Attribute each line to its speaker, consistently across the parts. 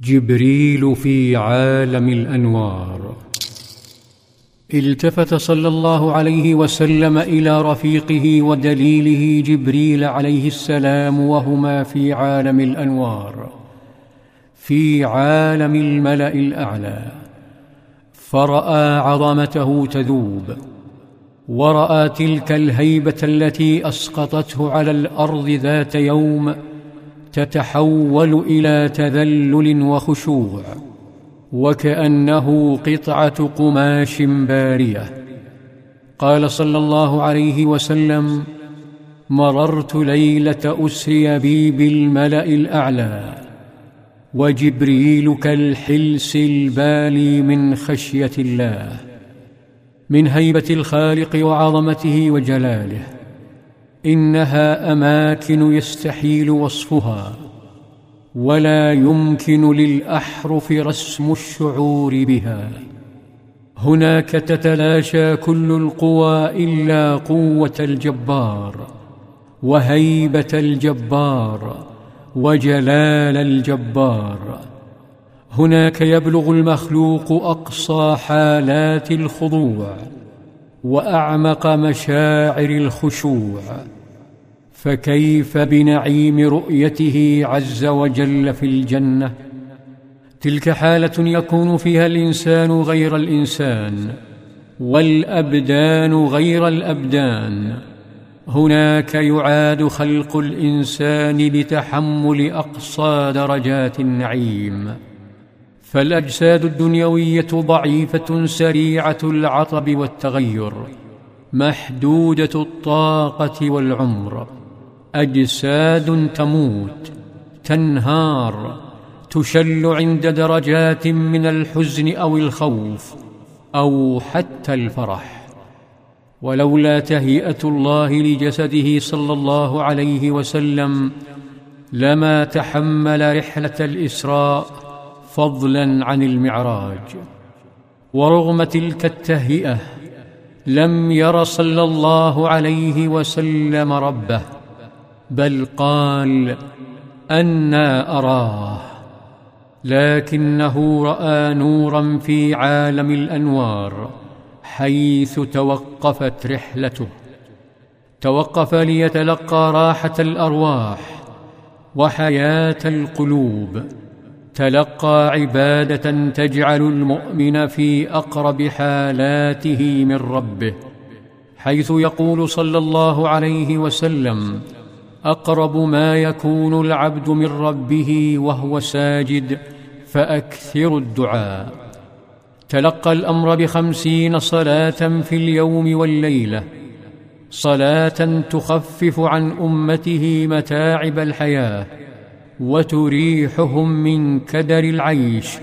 Speaker 1: جبريل في عالم الأنوار. التفت صلى الله عليه وسلم إلى رفيقه ودليله جبريل عليه السلام وهما في عالم الأنوار في عالم الملأ الأعلى. فرأى عظمته تذوب ورأى تلك الهيبة التي أسقطته على الأرض ذات يوم تتحول إلى تذلل وخشوع وكأنه قطعة قماش بارية. قال صلى الله عليه وسلم مررت ليلة أسري بي بالملأ الأعلى وجبريل كالحلس البالي من خشية الله من هيبة الخالق وعظمته وجلاله. إنها أماكن يستحيل وصفها ولا يمكن للأحرف رسم الشعور بها. هناك تتلاشى كل القوى إلا قوة الجبار وهيبة الجبار وجلال الجبار. هناك يبلغ المخلوق أقصى حالات الخضوع وأعمق مشاعر الخشوع فكيف بنعيم رؤيته عز وجل في الجنة؟ تلك حالة يكون فيها الإنسان غير الإنسان والأبدان غير الأبدان. هناك يعاد خلق الإنسان لتحمل أقصى درجات النعيم. فالأجساد الدنيوية ضعيفة سريعة العطب والتغير محدودة الطاقة والعمر. أجساد تموت تنهار تشل عند درجات من الحزن أو الخوف أو حتى الفرح. ولولا تهيئة الله لجسده صلى الله عليه وسلم لما تحمل رحلة الإسراء فضلا عن المعراج. ورغم تلك التهيئة لم ير صلى الله عليه وسلم ربه بل قال أنا أراه. لكنه رأى نورا في عالم الأنوار حيث توقفت رحلته. توقف ليتلقى راحة الأرواح وحياة القلوب. تلقى عبادة تجعل المؤمن في أقرب حالاته من ربه حيث يقول صلى الله عليه وسلم أقرب ما يكون العبد من ربه وهو ساجد فأكثر الدعاء. تلقى الأمر بخمسين صلاة في اليوم والليلة صلاة تخفف عن أمته متاعب الحياة. وتريحهم من كدر العيش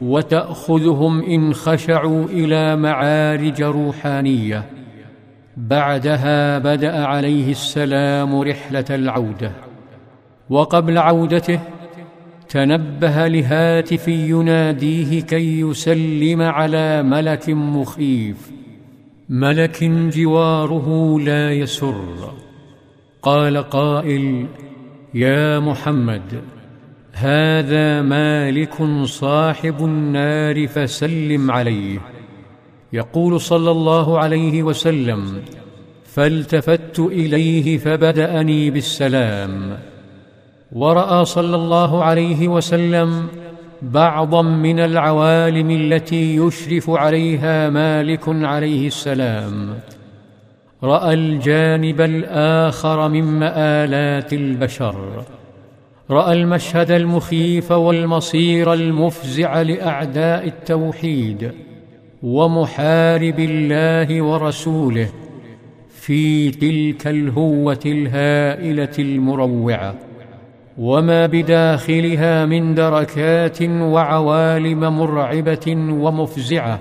Speaker 1: وتأخذهم إن خشعوا إلى معارج روحانية. بعدها بدأ عليه السلام رحلة العودة. وقبل عودته تنبه لهاتف يناديه كي يسلم على ملك مخيف. ملك جواره لا يسر. قال قائل يا محمد هذا مالك صاحب النار فسلم عليه. يقول صلى الله عليه وسلم فالتفت إليه فبدأني بالسلام. ورأى صلى الله عليه وسلم بعضا من العوالم التي يشرف عليها مالك عليه السلام. رأى الجانب الآخر من مآلات البشر. رأى المشهد المخيف والمصير المفزع لأعداء التوحيد ومحارب الله ورسوله في تلك الهوة الهائلة المروعة. وما بداخلها من دركات وعوالم مرعبة ومفزعة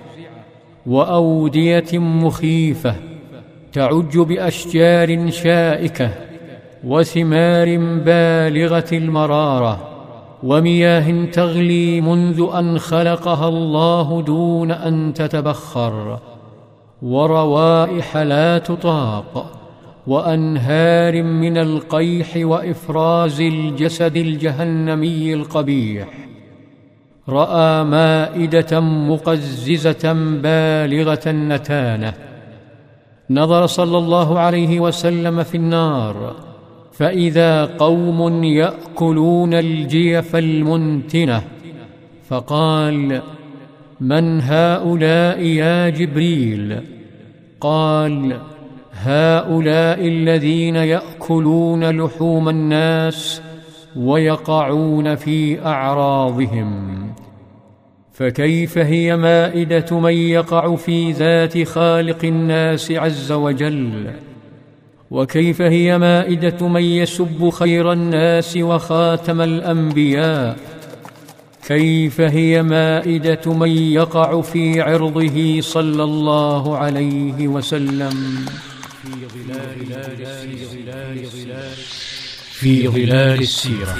Speaker 1: وأودية مخيفة تعج بأشجار شائكة وثمار بالغة المرارة ومياه تغلي منذ أن خلقها الله دون أن تتبخر وروائح لا تطاق وأنهار من القيح وإفراز الجسد الجهنمي القبيح رأى مائدة مقززة بالغة النتانة نظر صلى الله عليه وسلم في النار فإذا قوم يأكلون الجيف المنتنة فقال من هؤلاء يا جبريل؟ قال هؤلاء الذين يأكلون لحوم الناس ويقعون في أعراضهم. فكيف هي مائدة من يقع في ذات خالق الناس عز وجل؟ وكيف هي مائدة من يسب خير الناس وخاتم الأنبياء؟ كيف هي مائدة من يقع في عرضه صلى الله عليه وسلم؟ في ظلال ظلال
Speaker 2: في ظلال السيرة.